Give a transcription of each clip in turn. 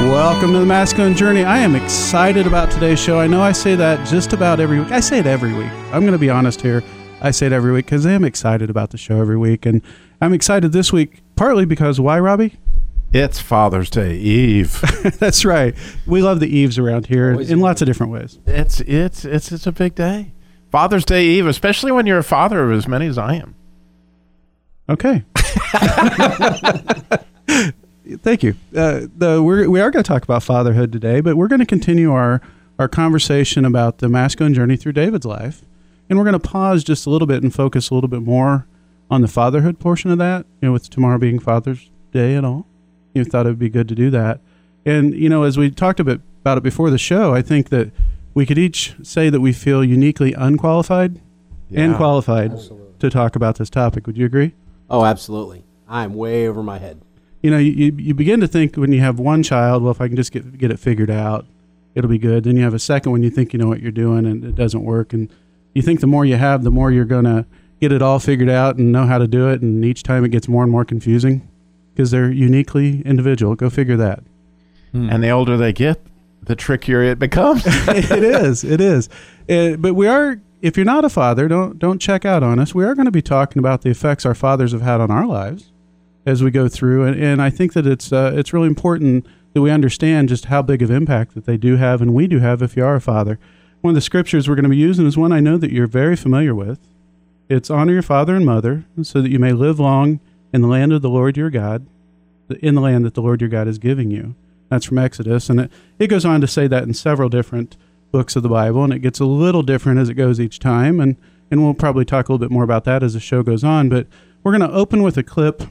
Welcome to the Masculine Journey. I am excited about today's show. I know I say that just about every week. I say it every week. I'm going to be honest here. I say it every week because I am excited about the show every week. And I'm excited this week partly because why, Robbie? It's Father's Day Eve. That's right. We love the Eves around here in lots of different ways. It's it's it's it's a big day. Father's Day Eve, especially when you're a father of as many as I am. Okay. Thank you. Uh, the, we're, we are going to talk about fatherhood today, but we're going to continue our, our conversation about the masculine journey through David's life. And we're going to pause just a little bit and focus a little bit more on the fatherhood portion of that, you know, with tomorrow being Father's Day and all. You thought it would be good to do that. And, you know, as we talked a bit about it before the show, I think that we could each say that we feel uniquely unqualified and Yeah. qualified to talk about this topic. Would you agree? Oh, absolutely. I'm way over my head. You know, you, you- you begin to think when you have one child, well, if I can just get get it figured out, it'll be good. Then you have a second when you think you know what you're doing and it doesn't work, and you think the more you have, the more you're gonna get it all figured out and know how to do it. And each time it gets more and more confusing because they're uniquely individual. Go figure that. And the older they get, the trickier it becomes. it is. It is. Uh, but we are. If you're not a father, don't don't check out on us. We are going to be talking about the effects our fathers have had on our lives as we go through, and, and I think that it's uh, it's really important that we understand just how big of impact that they do have, and we do have if you are a father. One of the scriptures we're going to be using is one I know that you're very familiar with. It's honor your father and mother, so that you may live long in the land of the Lord your God, in the land that the Lord your God is giving you. That's from Exodus, and it, it goes on to say that in several different books of the Bible, and it gets a little different as it goes each time, and and we'll probably talk a little bit more about that as the show goes on. But we're going to open with a clip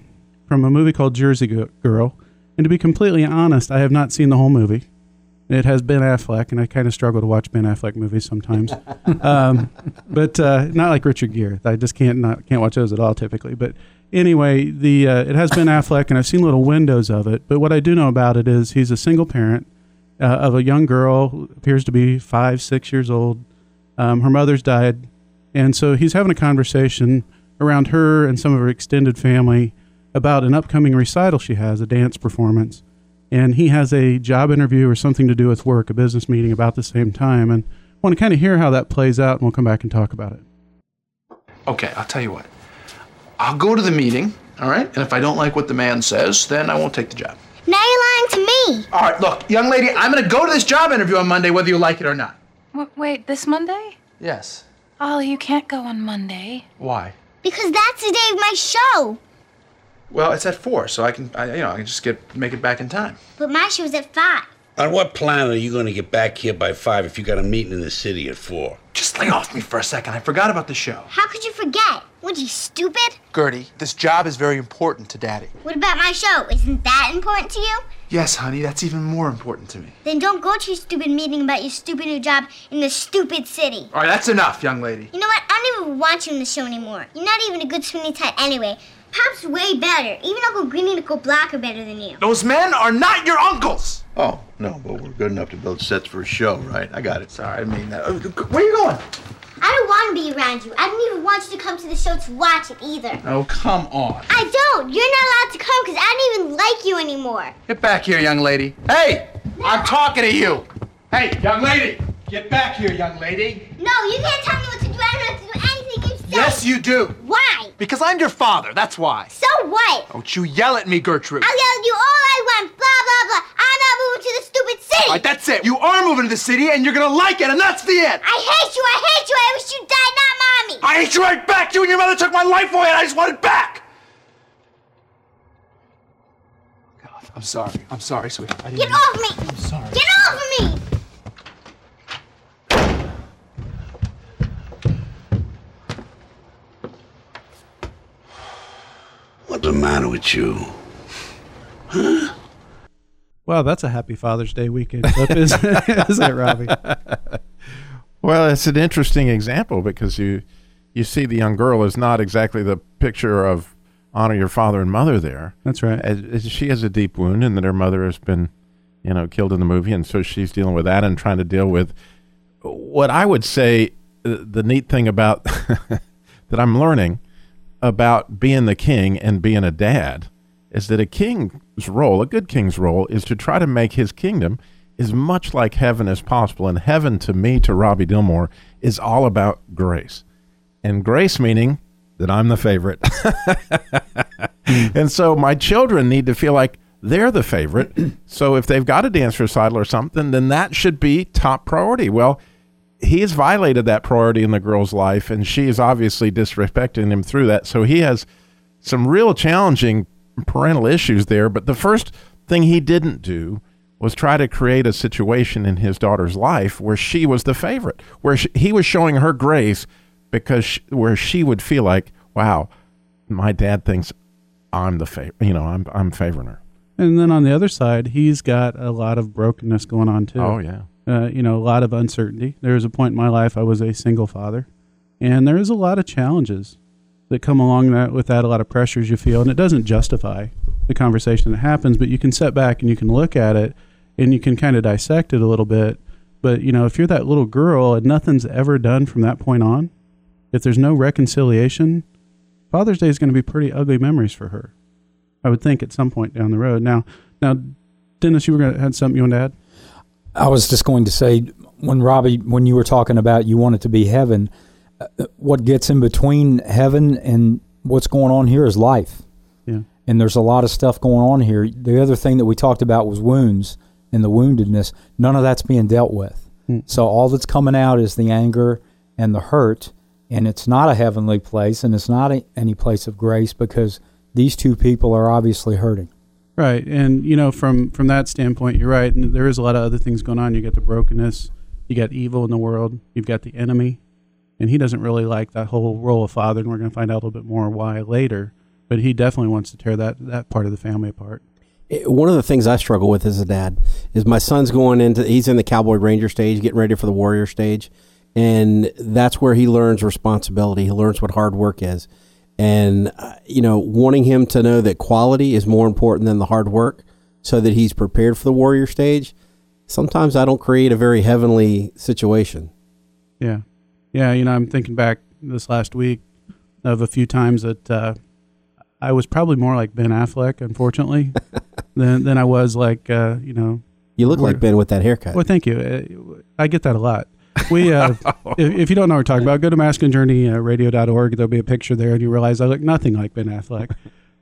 from a movie called Jersey Girl, and to be completely honest, I have not seen the whole movie. It has Ben Affleck, and I kind of struggle to watch Ben Affleck movies sometimes, um, but uh, not like Richard Gere. I just can't not can't watch those at all typically. But anyway, the uh, it has Ben Affleck, and I've seen little windows of it. But what I do know about it is he's a single parent uh, of a young girl who appears to be five, six years old. Um, her mother's died, and so he's having a conversation around her and some of her extended family about an upcoming recital she has, a dance performance. And he has a job interview or something to do with work, a business meeting about the same time. And I want to kind of hear how that plays out, and we'll come back and talk about it. Okay, I'll tell you what. I'll go to the meeting, all right? And if I don't like what the man says, then I won't take the job. Now you're lying to me. All right, look, young lady, I'm gonna go to this job interview on Monday whether you like it or not. W- wait, this Monday? Yes. Oh, you can't go on Monday. Why? Because that's the day of my show. Well, it's at four, so I can, I, you know, I can just get make it back in time. But my show's at 5. On what planet are you going to get back here by five if you got a meeting in the city at four? Just lay off me for a second. I forgot about the show. How could you forget? What, you stupid? Gertie, this job is very important to Daddy. What about my show? Isn't that important to you? Yes, honey, that's even more important to me. Then don't go to your stupid meeting about your stupid new job in the stupid city. All right, that's enough, young lady. You know what? I don't even want you in the show anymore. You're not even a good Sweeney Todd anyway. Pop's way better. Even Uncle Greenie and Uncle Block are better than you. Those men are not your uncles. Oh, no, but we're good enough to build sets for a show, right? I got it. Sorry, I mean that. Uh, Where are you going? I don't want to be around you. I don't even want you to come to the show to watch it either. Oh, come on. I don't. You're not allowed to come because I don't even like you anymore. Get back here, young lady. Hey, I'm talking to you. Hey, young lady. Get back here, young lady. No, you can't tell me what to do. I don't have to do anything you say. Yes, you do. Why? Because I'm your father, that's why. So what? Don't you yell at me, Gertrude. I'll yell at you all I want. Blah blah blah. I'm not moving to the stupid city. All right, that's it. You are moving to the city, and you're gonna like it, and that's the end. I hate you. I hate you. I wish you died, not mommy. I hate you right back. You and your mother took my life away, and I just want it back. God, I'm sorry. I'm sorry, didn't Get off me. I'm sorry. Get off me. What's the matter with you? Huh? Wow, that's a happy Father's Day weekend clip, isn't it, isn't it Robbie? Well, it's an interesting example because you you see the young girl is not exactly the picture of honor your father and mother there. That's right. As- as she has a deep wound, and that her mother has been, you know, killed in the movie, and so she's dealing with that and trying to deal with what I would say uh, the neat thing about that I'm learning about being the king and being a dad is that a king's role, a good king's role, is to try to make his kingdom as much like heaven as possible. And heaven, to me, to Robbie Dilmore, is all about grace. And grace meaning that I'm the favorite. and so my children need to feel like they're the favorite. so if they've got a dance recital or something, then that should be top priority. Well, he has violated that priority in the girl's life, and she is obviously disrespecting him through that. So he has some real challenging parental issues there. But the first thing he didn't do was try to create a situation in his daughter's life where she was the favorite, where she, he was showing her grace because sh where she would feel like, wow, my dad thinks I'm the favorite. You know, I'm I'm favoring her. And then on the other side, he's got a lot of brokenness going on too. Oh yeah. Uh, you know, a lot of uncertainty. There was a point in my life I was a single father, and there is a lot of challenges that come along that with that. A lot of pressures you feel, and it doesn't justify the conversation that happens. But you can set back and you can look at it, and you can kind of dissect it a little bit. But you know, if you're that little girl and nothing's ever done from that point on, if there's no reconciliation, Father's Day is going to be pretty ugly memories for her. I would think at some point down the road. Now, now, Dennis, you were going to had something you want to add? I was just going to say when Robbie, when you were talking about you want it to be heaven, uh, what gets in between heaven and what's going on here is life. Yeah. And there's a lot of stuff going on here. The other thing that we talked about was wounds and the woundedness. None of that's being dealt with. Hmm. So all that's coming out is the anger and the hurt, and it's not a heavenly place, and it's not a, any place of grace because these two people are obviously hurting. Right, and you know, from from that standpoint, you're right. And there is a lot of other things going on. You got the brokenness, you got evil in the world, you've got the enemy, and he doesn't really like that whole role of father. And we're going to find out a little bit more why later. But he definitely wants to tear that that part of the family apart. It- one of the things I struggle with as a dad is my son's going into he's in the cowboy ranger stage, getting ready for the warrior stage, and that's where he learns responsibility. He learns what hard work is, and uh, you know, wanting him to know that quality is more important than the hard work, so that he's prepared for the warrior stage. Sometimes I don't create a very heavenly situation. Yeah, yeah. You know, I'm thinking back this last week of a few times that uh, I was probably more like Ben Affleck, unfortunately, than than I was like uh, you know. You look like Ben with that haircut. Well, thank you. Uh, I get that a lot. We, uh, if, if you don't know what we're talking about, go to masculinejourneyradio.org. There'll be a picture there, and you realize I look nothing like Ben Affleck.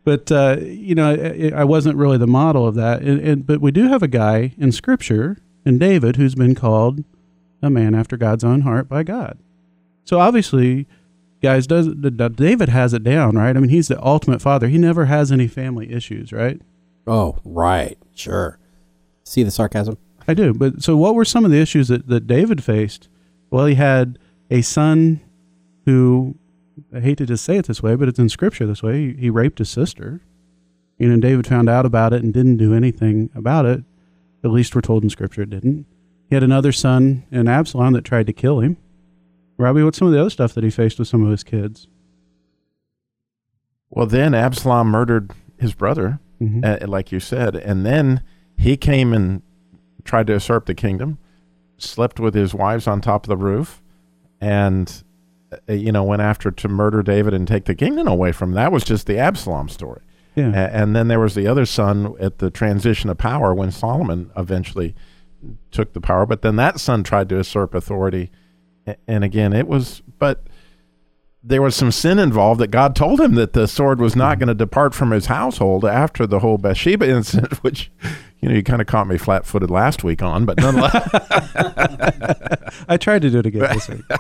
But uh, you know, I, I wasn't really the model of that. And, and, but we do have a guy in Scripture, in David, who's been called a man after God's own heart by God. So obviously, guys, does d- d- David has it down, right? I mean, he's the ultimate father. He never has any family issues, right? Oh, right, sure. See the sarcasm? I do. But so, what were some of the issues that, that David faced? Well, he had a son who, I hate to just say it this way, but it's in scripture this way. He, he raped his sister. You know, David found out about it and didn't do anything about it. At least we're told in scripture it didn't. He had another son in Absalom that tried to kill him. Robbie, what's some of the other stuff that he faced with some of his kids? Well, then Absalom murdered his brother, Mhm. uh, like you said, and then he came and tried to usurp the kingdom, slept with his wives on top of the roof, and uh, you know went after to murder David and take the kingdom away from him. That was just the Absalom story. Yeah. And then there was the other son at the transition of power when Solomon eventually took the power. But then that son tried to usurp authority, and again it was but there was some sin involved that God told him that the sword was not hmm. going to depart from his household after the whole Bathsheba incident, which, you know, you kind of caught me flat footed last week on, but nonetheless. I tried to do it again this week.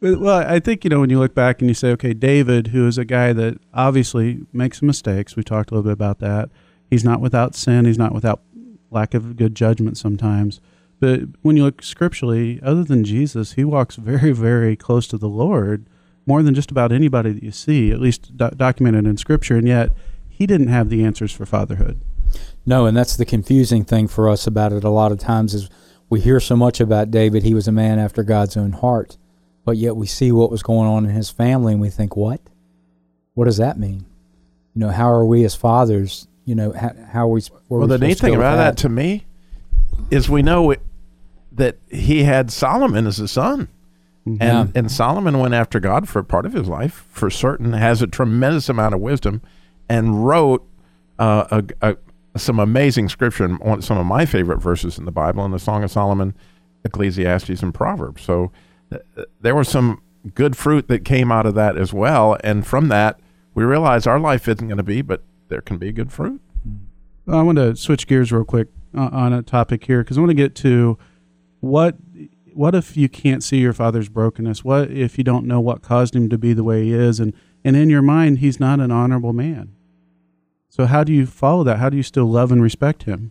Well, I think you know when you look back and you say, okay, David, who is a guy that obviously makes mistakes. We talked a little bit about that. He's not without sin. He's not without lack of good judgment sometimes. But when you look scripturally, other than Jesus, he walks very, very close to the Lord, more than just about anybody that you see, at least do- documented in Scripture. And yet, he didn't have the answers for fatherhood. No, and that's the confusing thing for us about it. A lot of times is we hear so much about David. He was a man after God's own heart, but yet we see what was going on in his family, and we think, what? What does that mean? You know, how are we as fathers? You know, how, how are we? where Well, we the neat thing go with about that to me is we know it, that he had Solomon as a son. And, Yeah. and Solomon went after God for part of his life, for certain, has a tremendous amount of wisdom, and wrote uh, a, a, some amazing scripture, and some of my favorite verses in the Bible, in the Song of Solomon, Ecclesiastes, and Proverbs. So th- there was some good fruit that came out of that as well. And from that, we realize our life isn't going to be, but there can be good fruit. I want to switch gears real quick uh, on a topic here because I want to get to what what if you can't see your father's brokenness? What if you don't know what caused him to be the way he is, and and in your mind he's not an honorable man? So how do you follow that? How do you still love and respect him?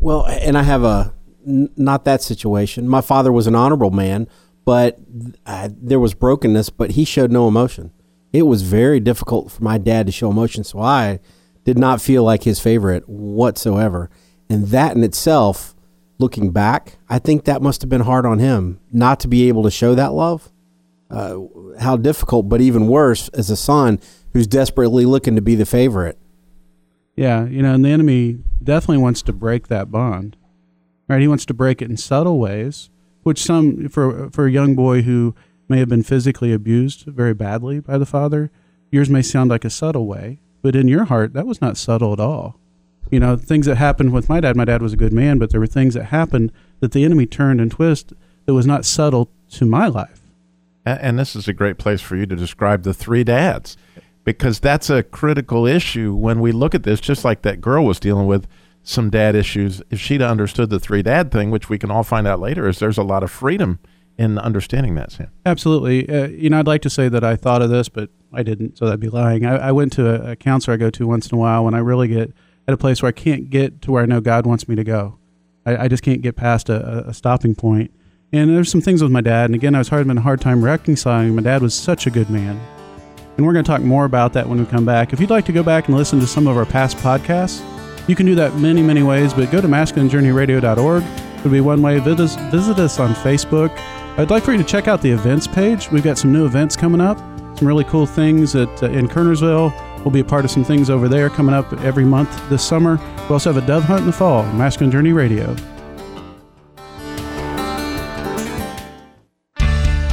Well, and I have a n- not that situation. My father was an honorable man, but uh, there was brokenness, but he showed no emotion. It was very difficult for my dad to show emotion, so I did not feel like his favorite whatsoever. And that in itself, looking back, I think that must have been hard on him not to be able to show that love. Uh, how difficult, but even worse as a son who's desperately looking to be the favorite. Yeah, you know, and the enemy definitely wants to break that bond. Right? He wants to break it in subtle ways, which some for for a young boy who may have been physically abused very badly by the father, yours may sound like a subtle way, but in your heart that was not subtle at all. You know, things that happened with my dad, my dad was a good man, but there were things that happened that the enemy turned and twisted that was not subtle to my life. And this is a great place for you to describe the three dads because that's a critical issue when we look at this, just like that girl was dealing with some dad issues. If she'd understood the three dad thing, which we can all find out later, is there's a lot of freedom in understanding that, Sam. Absolutely. Uh, you know, I'd like to say that I thought of this, but I didn't, so that'd be lying. I, I went to a, a counselor I go to once in a while when I really get at a place where I can't get to where I know God wants me to go. I, I just can't get past a, a- stopping point. And there's some things with my dad. And again, I was having a hard time reconciling. My dad was such a good man. And we're going to talk more about that when we come back. If you'd like to go back and listen to some of our past podcasts, you can do that many, many ways, but go to masculinejourneyradio.org. It'll be one way. Visit us, visit us on Facebook. I'd like for you to check out the events page. We've got some new events coming up, some really cool things at, uh, in Kernersville. We'll be a part of some things over there coming up every month this summer. We also have a dove hunt in the fall, Masculine Journey Radio.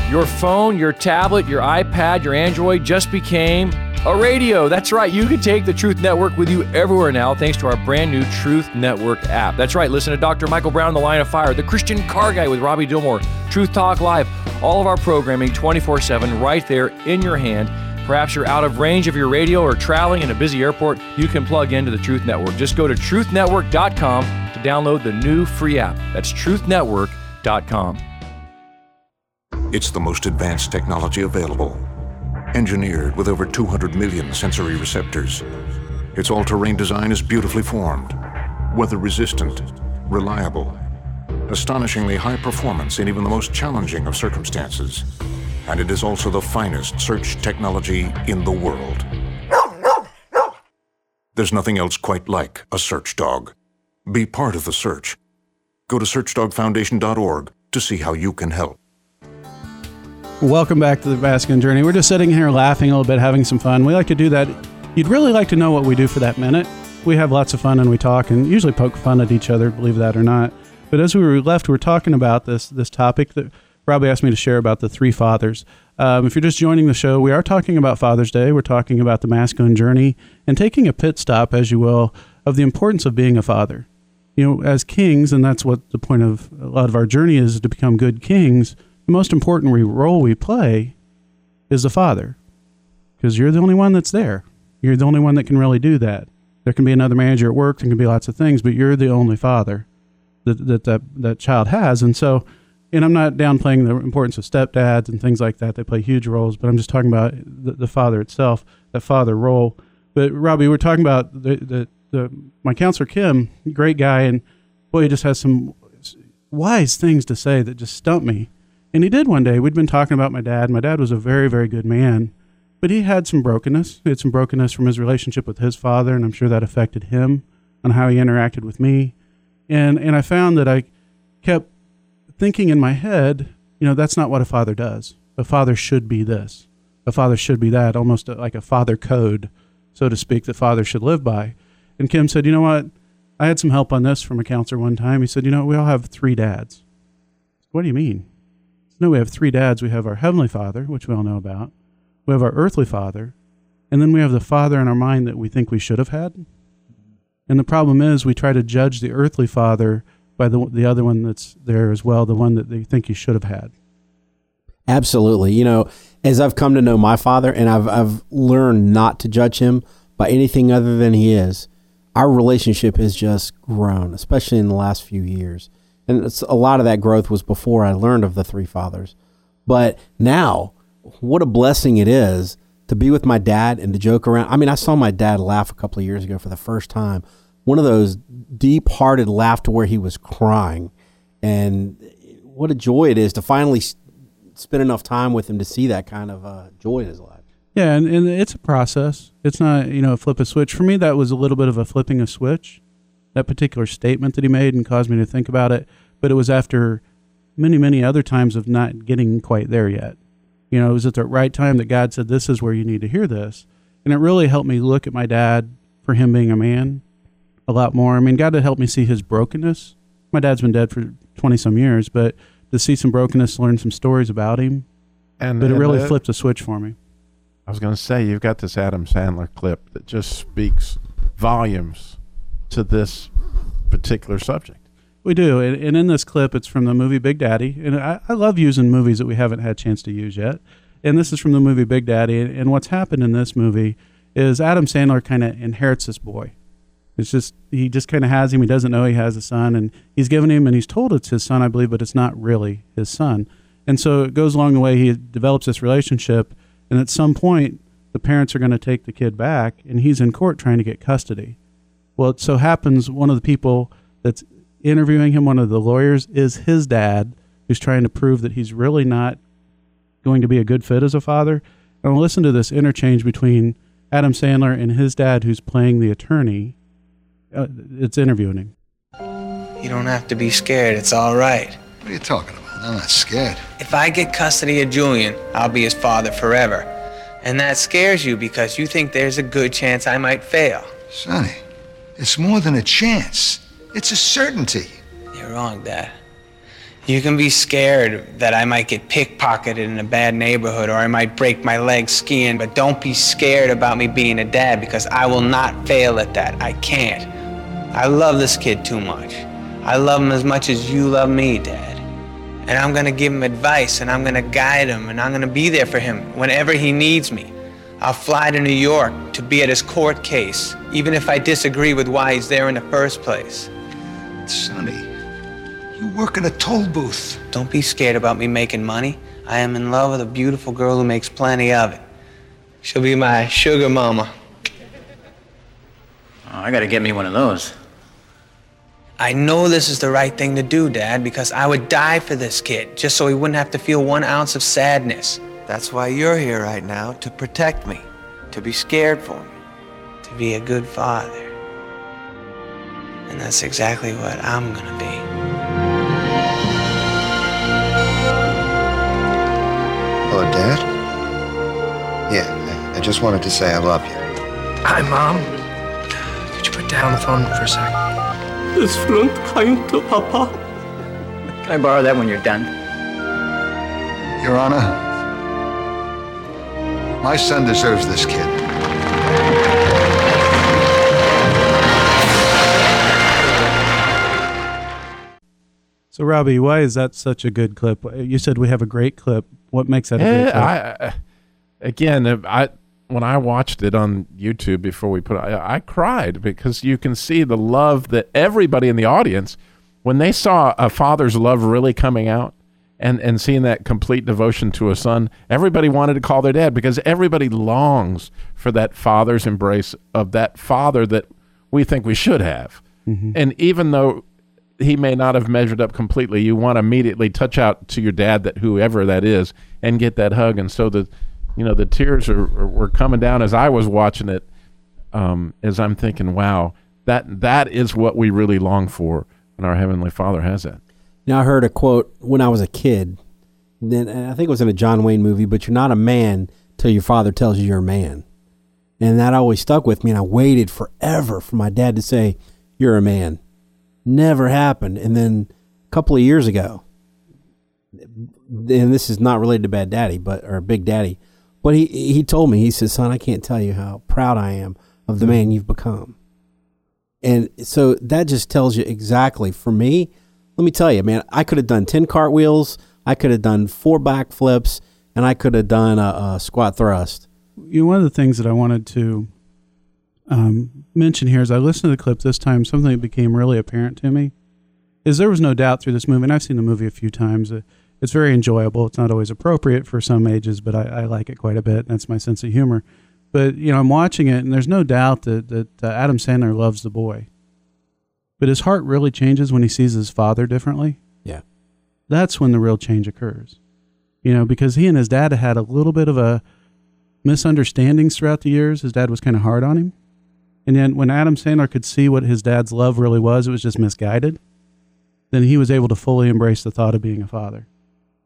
Your phone, your tablet, your iPad, your Android just became a radio. That's right. You can take the Truth Network with you everywhere now thanks to our brand new Truth Network app. That's right. Listen to Dr. Michael Brown the Line of Fire, The Christian Car Guy with Robbie Dilmore, Truth Talk Live, all of our programming 24 7 right there in your hand. Perhaps you're out of range of your radio or traveling in a busy airport, you can plug into the Truth Network. Just go to truthnetwork.com to download the new free app. That's truthnetwork.com. It's the most advanced technology available. Engineered with over 200 million sensory receptors. Its all terrain design is beautifully formed, weather resistant, reliable, astonishingly high performance in even the most challenging of circumstances. And it is also the finest search technology in the world. There's nothing else quite like a search dog. Be part of the search. Go to searchdogfoundation.org to see how you can help. Welcome back to the Masculine Journey. We're just sitting here laughing a little bit, having some fun. We like to do that. You'd really like to know what we do for that minute. We have lots of fun and we talk and usually poke fun at each other, believe that or not. But as we were left, we are talking about this this topic that Robbie asked me to share about the three fathers. Um, if you're just joining the show, we are talking about Father's Day. We're talking about the masculine journey and taking a pit stop, as you will, of the importance of being a father. You know, as kings, and that's what the point of a lot of our journey is to become good kings. The most important role we play is the father, because you're the only one that's there. You're the only one that can really do that. There can be another manager at work. There can be lots of things, but you're the only father that that that, that child has. And so, and I'm not downplaying the importance of stepdads and things like that. They play huge roles, but I'm just talking about the, the father itself, that father role. But Robbie, we're talking about the, the the my counselor Kim, great guy, and boy, he just has some wise things to say that just stump me. And he did one day. We'd been talking about my dad. My dad was a very, very good man, but he had some brokenness. He had some brokenness from his relationship with his father, and I'm sure that affected him. on how he interacted with me, and and I found that I kept thinking in my head, you know, that's not what a father does. A father should be this. A father should be that. Almost like a father code, so to speak, that father should live by. And Kim said, you know what? I had some help on this from a counselor one time. He said, you know, we all have three dads. What do you mean? No, we have three dads. We have our heavenly father, which we all know about. We have our earthly father, and then we have the father in our mind that we think we should have had. And the problem is, we try to judge the earthly father by the the other one that's there as well, the one that they think you should have had. Absolutely. You know, as I've come to know my father, and I've I've learned not to judge him by anything other than he is. Our relationship has just grown, especially in the last few years. And a lot of that growth was before I learned of the three fathers. But now, what a blessing it is to be with my dad and to joke around. I mean, I saw my dad laugh a couple of years ago for the first time. One of those deep hearted laugh to where he was crying. And what a joy it is to finally spend enough time with him to see that kind of uh, joy in his life. Yeah, and, and it's a process. It's not, you know, a flip a switch. For me, that was a little bit of a flipping a switch, that particular statement that he made and caused me to think about it. But it was after many, many other times of not getting quite there yet. You know, it was at the right time that God said, This is where you need to hear this. And it really helped me look at my dad for him being a man a lot more. I mean, God had helped me see his brokenness. My dad's been dead for 20 some years, but to see some brokenness, learn some stories about him. And, but it and really the- flipped a switch for me. I was going to say, you've got this Adam Sandler clip that just speaks volumes to this particular subject. We do. And, and in this clip, it's from the movie Big Daddy. And I, I love using movies that we haven't had a chance to use yet. And this is from the movie Big Daddy. And, and what's happened in this movie is Adam Sandler kind of inherits this boy. It's just, he just kind of has him. He doesn't know he has a son. And he's given him, and he's told it's his son, I believe, but it's not really his son. And so it goes along the way. He develops this relationship. And at some point, the parents are going to take the kid back, and he's in court trying to get custody. Well, it so happens one of the people that's interviewing him, one of the lawyers, is his dad, who's trying to prove that he's really not going to be a good fit as a father. And listen to this interchange between Adam Sandler and his dad, who's playing the attorney. Uh, it's interviewing him. You don't have to be scared. It's all right. What are you talking about? I'm not scared. If I get custody of Julian, I'll be his father forever. And that scares you because you think there's a good chance I might fail. Sonny, it's more than a chance. It's a certainty. You're wrong, Dad. You can be scared that I might get pickpocketed in a bad neighborhood or I might break my leg skiing, but don't be scared about me being a dad because I will not fail at that. I can't. I love this kid too much. I love him as much as you love me, Dad. And I'm gonna give him advice and I'm gonna guide him and I'm gonna be there for him whenever he needs me. I'll fly to New York to be at his court case, even if I disagree with why he's there in the first place. Sonny, you work in a toll booth. Don't be scared about me making money. I am in love with a beautiful girl who makes plenty of it. She'll be my sugar mama. Oh, I gotta get me one of those. I know this is the right thing to do, Dad, because I would die for this kid, just so he wouldn't have to feel one ounce of sadness. That's why you're here right now, to protect me, to be scared for me, to be a good father. And that's exactly what I'm gonna be. Hello, Dad? Yeah, I- I just wanted to say I love you. Hi, Mom. Could you put down the phone for a sec? This front kind to Papa. Can I borrow that when you're done? Your Honor, my son deserves this kid. So, Robbie, why is that such a good clip? You said we have a great clip. What makes that a great Eh, clip? I, I- again, I when I watched it on YouTube before we put, it, I, I cried because you can see the love that everybody in the audience, when they saw a father's love really coming out, and and seeing that complete devotion to a son, everybody wanted to call their dad because everybody longs for that father's embrace of that father that we think we should have. Mhm. And even though he may not have measured up completely, you want to immediately touch out to your dad, that whoever that is, and get that hug. And so the, you know, the tears are, were coming down as I was watching it, um, as I'm thinking, wow, that that is what we really long for, and our heavenly Father has that. Now I heard a quote when I was a kid. Then I think it was in a John Wayne movie. But you're not a man till your father tells you you're a man, and that always stuck with me. And I waited forever for my dad to say, "You're a man." Never happened. And then a couple of years ago, and this is not related to Bad Daddy, but or Big Daddy, but he he told me he says, "Son, I can't tell you how proud I am of the man you've become." And so that just tells you exactly for me. Let me tell you, man, I could have done 10 cartwheels, I could have done four backflips, and I could have done a, a squat thrust. You know, one of the things that I wanted to um, mention here is I listened to the clip this time, something that became really apparent to me is there was no doubt through this movie, and I've seen the movie a few times. Uh, it's very enjoyable. It's not always appropriate for some ages, but I, I like it quite a bit. That's my sense of humor. But you know, I'm watching it, and there's no doubt that that uh, Adam Sandler loves the boy. But his heart really changes when he sees his father differently. Yeah, that's when the real change occurs. You know, because he and his dad had a little bit of a misunderstandings throughout the years. His dad was kind of hard on him, and then when Adam Sandler could see what his dad's love really was, it was just misguided. Then he was able to fully embrace the thought of being a father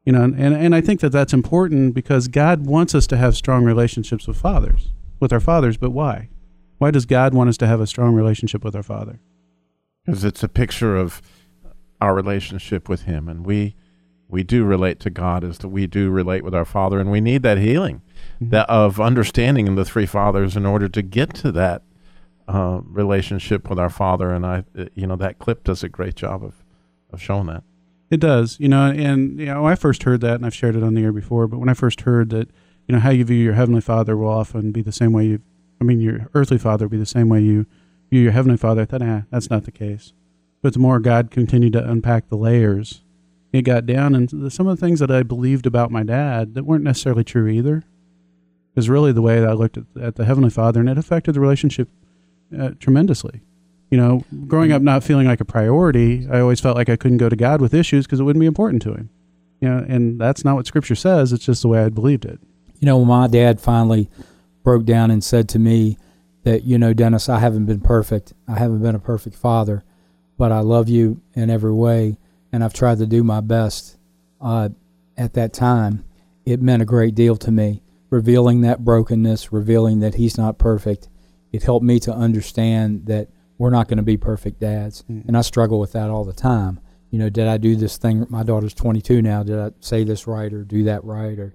you know and, and i think that that's important because god wants us to have strong relationships with fathers with our fathers but why? Why does god want us to have a strong relationship with our father? Because it's a picture of our relationship with him and we we do relate to god as to we do relate with our father and we need that healing mm-hmm. that of understanding in the three fathers in order to get to that uh, relationship with our father and i you know that clip does a great job of of showing that it does, you know, and you know, I first heard that, and I've shared it on the air before. But when I first heard that, you know, how you view your heavenly Father will often be the same way you, I mean, your earthly Father will be the same way you view your heavenly Father. I thought, ah, that's not the case. But the more God continued to unpack the layers, it got down, and some of the things that I believed about my dad that weren't necessarily true either, is really the way that I looked at, at the heavenly Father, and it affected the relationship uh, tremendously you know, growing up not feeling like a priority, I always felt like I couldn't go to God with issues because it wouldn't be important to Him. You know, and that's not what Scripture says. It's just the way I believed it. You know, when my dad finally broke down and said to me that, you know, Dennis, I haven't been perfect. I haven't been a perfect father, but I love you in every way, and I've tried to do my best. Uh, at that time, it meant a great deal to me, revealing that brokenness, revealing that he's not perfect. It helped me to understand that we're not going to be perfect dads. Mm-hmm. And I struggle with that all the time. You know, did I do this thing? My daughter's 22 now. Did I say this right or do that right? Or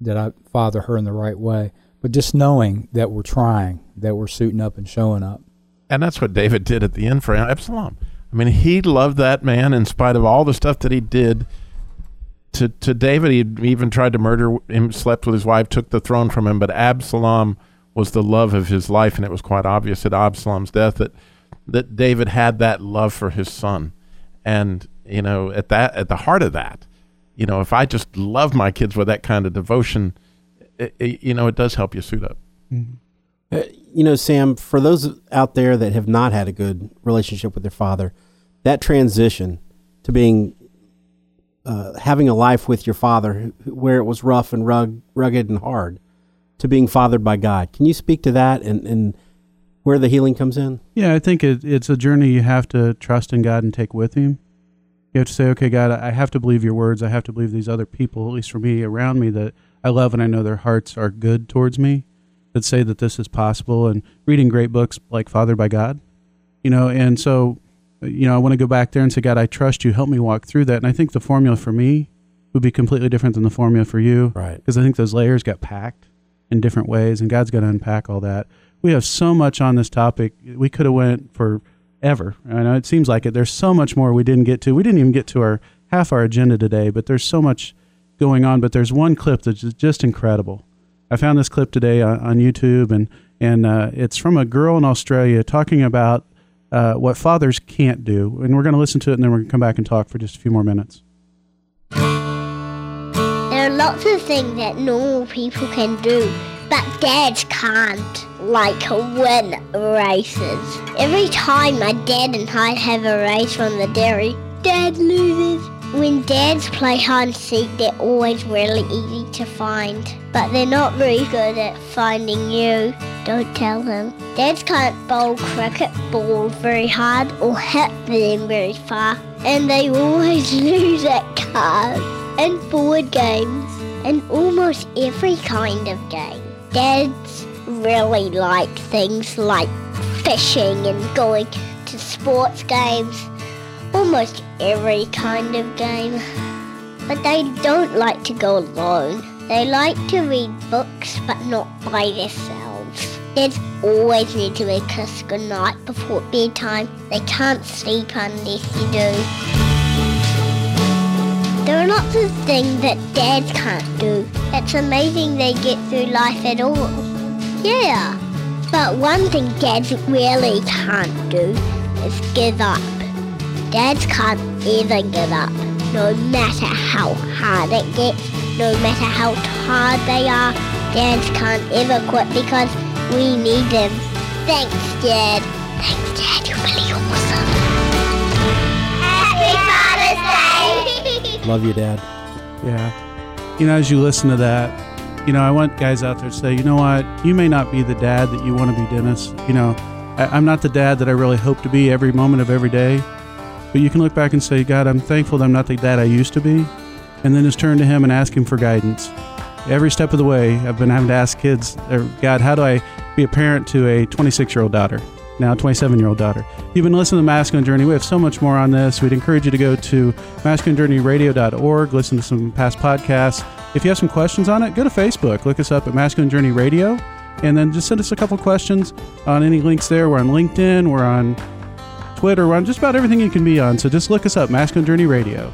did I father her in the right way? But just knowing that we're trying, that we're suiting up and showing up. And that's what David did at the end for Absalom. I mean, he loved that man in spite of all the stuff that he did. To, to David, he even tried to murder him, slept with his wife, took the throne from him. But Absalom was the love of his life, and it was quite obvious at Absalom's death that that David had that love for his son. And, you know, at that at the heart of that, you know, if I just love my kids with that kind of devotion, it, it, you know, it does help you suit up. Mm-hmm. Uh, you know, Sam, for those out there that have not had a good relationship with their father, that transition to being uh, having a life with your father where it was rough and rug, rugged and hard to being fathered by God. Can you speak to that and, and where the healing comes in? Yeah, I think it, it's a journey you have to trust in God and take with Him. You have to say, okay, God, I have to believe your words. I have to believe these other people, at least for me, around me that I love and I know their hearts are good towards me, that say that this is possible. And reading great books like Fathered by God, you know, and so, you know, I want to go back there and say, God, I trust you. Help me walk through that. And I think the formula for me would be completely different than the formula for you. Right. Because I think those layers got packed in different ways, and God's got to unpack all that we have so much on this topic. We could have went for ever. I know it seems like it. There's so much more we didn't get to. We didn't even get to our half our agenda today, but there's so much going on. But there's one clip that's just incredible. I found this clip today on, on YouTube, and and uh, it's from a girl in Australia talking about uh, what fathers can't do. And we're going to listen to it, and then we're going to come back and talk for just a few more minutes. There are lots of things that normal people can do but dads can't, like win races. Every time my dad and I have a race from the dairy, dad loses. When dads play hide and seek, they're always really easy to find, but they're not very good at finding you. Don't tell them. Dads can't bowl cricket balls very hard or hit them very far, and they always lose at cards and board games and almost every kind of game. Dads really like things like fishing and going to sports games, almost every kind of game. But they don't like to go alone. They like to read books, but not by themselves. Dads always need to make us good night before bedtime. They can't sleep unless you do. There are lots of things that dads can't do. It's amazing they get through life at all. Yeah. But one thing dads really can't do is give up. Dads can't ever give up, no matter how hard it gets, no matter how tired they are. Dads can't ever quit because we need them. Thanks, Dad. Thanks, Dad. You're really Love you, Dad. Yeah. You know, as you listen to that, you know, I want guys out there to say, you know what, you may not be the dad that you want to be, Dennis. You know, I, I'm not the dad that I really hope to be every moment of every day. But you can look back and say, God, I'm thankful that I'm not the dad I used to be. And then just turn to Him and ask Him for guidance. Every step of the way, I've been having to ask kids, or God, how do I be a parent to a 26 year old daughter? Now, 27 year old daughter. You've been listening to Masculine Journey. We have so much more on this. We'd encourage you to go to masculinejourneyradio.org, listen to some past podcasts. If you have some questions on it, go to Facebook. Look us up at Masculine Journey Radio, and then just send us a couple questions on any links there. We're on LinkedIn, we're on Twitter, we're on just about everything you can be on. So just look us up, Masculine Journey Radio.